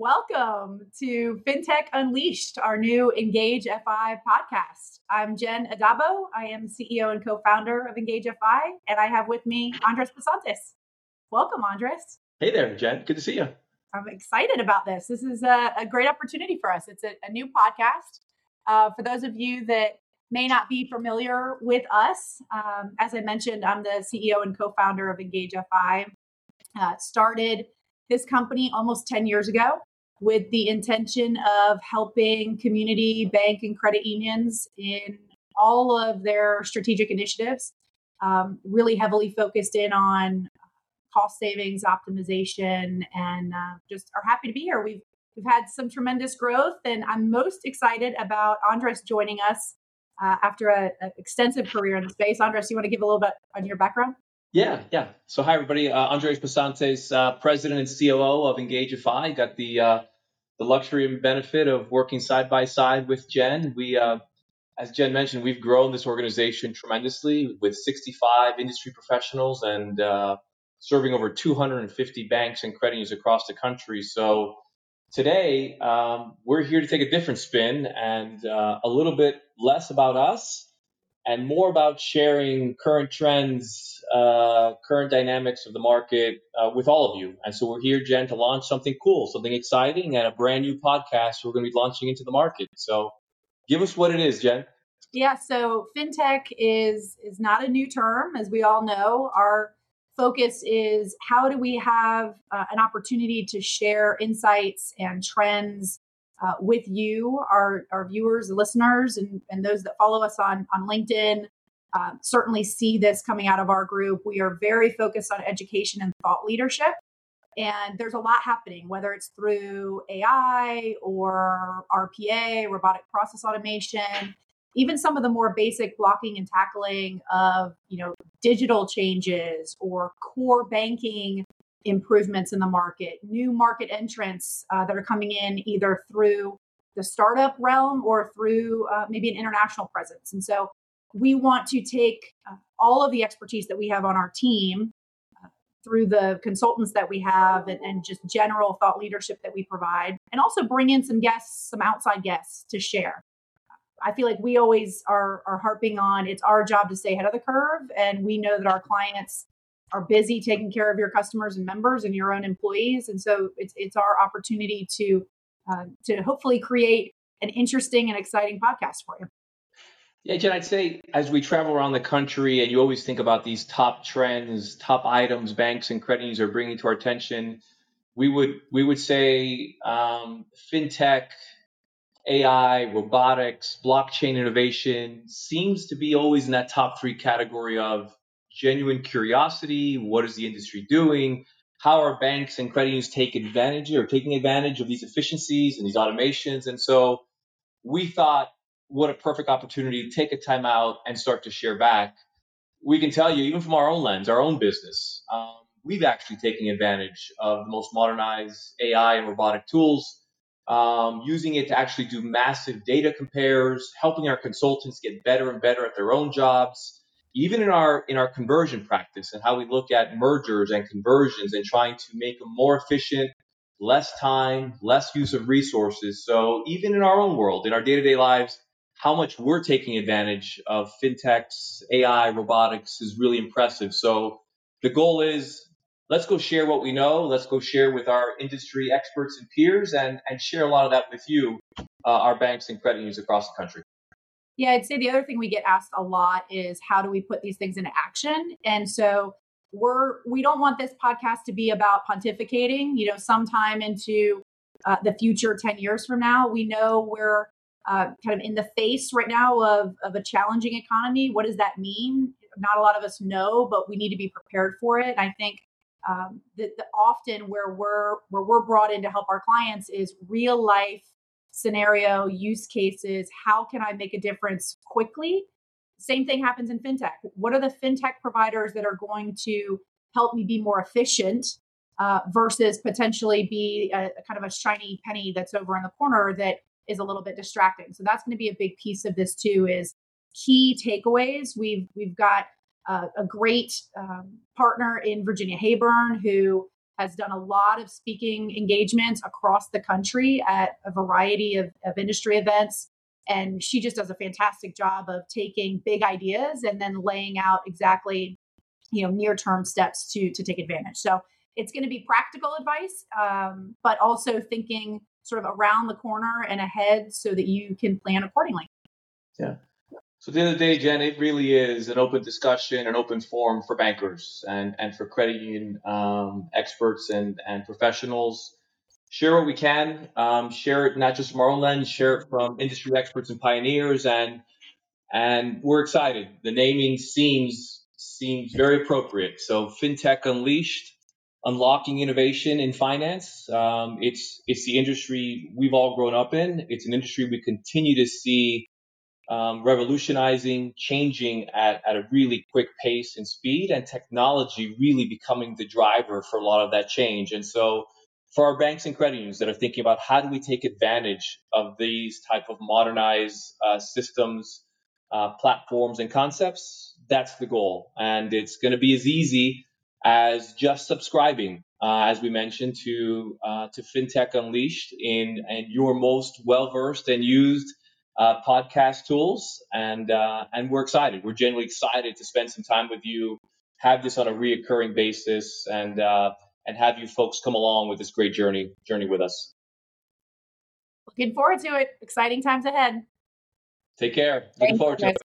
Welcome to FinTech Unleashed, our new Engage FI podcast. I'm Jen Addabbo. I am CEO and co founder of Engage FI, and I have with me Andres Pasantes. Welcome, Andres. Hey there, Jen. Good to see you. I'm excited about this. This is a, a great opportunity for us. It's a, a new podcast. Uh, for those of you that may not be familiar with us, um, as I mentioned, I'm the CEO and co founder of Engage FI. Uh, started this company almost 10 years ago with the intention of helping community bank and credit unions in all of their strategic initiatives, um, really heavily focused in on cost savings optimization and uh, just are happy to be here. We've we've had some tremendous growth, and I'm most excited about Andres joining us uh, after an extensive career in the space. Andres, you want to give a little bit on your background? Yeah, yeah. So hi everybody. Uh, Andres Pasantes, uh, president and COO of EngageFi. Got the uh, the luxury and benefit of working side by side with Jen. We, uh, as Jen mentioned, we've grown this organization tremendously with 65 industry professionals and uh, serving over 250 banks and credit unions across the country. So today um, we're here to take a different spin and uh, a little bit less about us and more about sharing current trends, uh, current dynamics of the market uh, with all of you. And so we're here, Jen, to launch something cool, something exciting, and a brand new podcast we're going to be launching into the market. So give us what it is, Jen. Yeah, so fintech is is not a new term, as we all know. Our focus is how do we have uh, an opportunity to share insights and trends uh, with you, our, our viewers, listeners, and, and those that follow us on, on LinkedIn. Uh, certainly see this coming out of our group. We are very focused on education and thought leadership. And there's a lot happening, whether it's through AI or RPA, robotic process automation, even some of the more basic blocking and tackling of, you know, digital changes or core banking improvements in the market, new market entrants uh, that are coming in either through the startup realm or through uh, maybe an international presence. And so we want to take uh, all of the expertise that we have on our team uh, through the consultants that we have and, and, just general thought leadership that we provide, and also bring in some guests, some outside guests to share. I feel like we always are, are harping on it's our job to stay ahead of the curve, and we know that our clients are busy taking care of your customers and members and your own employees. And so it's it's our opportunity to uh, to hopefully create an interesting and exciting podcast for you. Yeah, Jen, I'd say as we travel around the country and you always think about these top trends, top items banks and credit unions are bringing to our attention, we would we would say um, fintech, AI, robotics, blockchain innovation seems to be always in that top three category of genuine curiosity. What is the industry doing? How are banks and credit unions take advantage or taking advantage of these efficiencies and these automations? And so we thought, what a perfect opportunity to take a time out and start to share back. We can tell you, even from our own lens, our own business, um, we've actually taken advantage of the most modernized AI and robotic tools, um, using it to actually do massive data compares, helping our consultants get better and better at their own jobs even in our in our conversion practice and how we look at mergers and conversions and trying to make them more efficient less time less use of resources. So even in our own world in our day-to-day lives how much we're taking advantage of fintechs ai robotics is really impressive. So the goal is let's go share what we know. Let's go share with our industry experts and peers and and share a lot of that with you uh, our banks and credit unions across the country yeah, I'd say the other thing we get asked a lot is how do we put these things into action? And so we're we don't want this podcast to be about pontificating. You know, sometime into uh, the future, ten years from now, we know we're uh, kind of in the face right now of of a challenging economy. What does that mean? Not a lot of us know, but we need to be prepared for it. And I think um, that, that often where we're where we're brought in to help our clients is real life scenario, use cases. How can I make a difference quickly? Same thing happens in fintech. What are the fintech providers that are going to help me be more efficient uh, versus potentially be a, a kind of a shiny penny that's over in the corner that is a little bit distracting. So that's going to be a big piece of this too. Is key takeaways. We've we've got uh, a great um, partner in Virginia Hayburn who has done a lot of speaking engagements across the country at a variety of, of industry events. And she just does a fantastic job of taking big ideas and then laying out exactly, you know, near term steps to to take advantage. So it's going to be practical advice, um, but also thinking sort of around the corner and ahead so that you can plan accordingly. Yeah. So at the end of the day, Jen, it really is an open discussion, an open forum for bankers and, and for credit union um, experts and, and professionals. Share what we can. Um, share it not just from our own lens, share it from industry experts and pioneers, and and we're excited. The naming seems seems very appropriate. So FinTech Unleashed unlocking innovation in finance. Um, it's it's the industry we've all grown up in. It's an industry we continue to see um, revolutionizing, changing at, at a really quick pace and speed, and technology really becoming the driver for a lot of that change. And so, for our banks and credit unions that are thinking about how do we take advantage of these type of modernized uh, systems, uh, platforms, and concepts, that's the goal. And it's going to be as easy as just subscribing, uh, as we mentioned, to uh, to FinTech Unleashed in and your most well versed and used uh, podcast tools, and uh, and we're excited. We're genuinely excited to spend some time with you, have this on a reoccurring basis, and uh, and have you folks come along with this great journey journey with us. Looking forward to it. Exciting times ahead. Take care. Looking forward to it.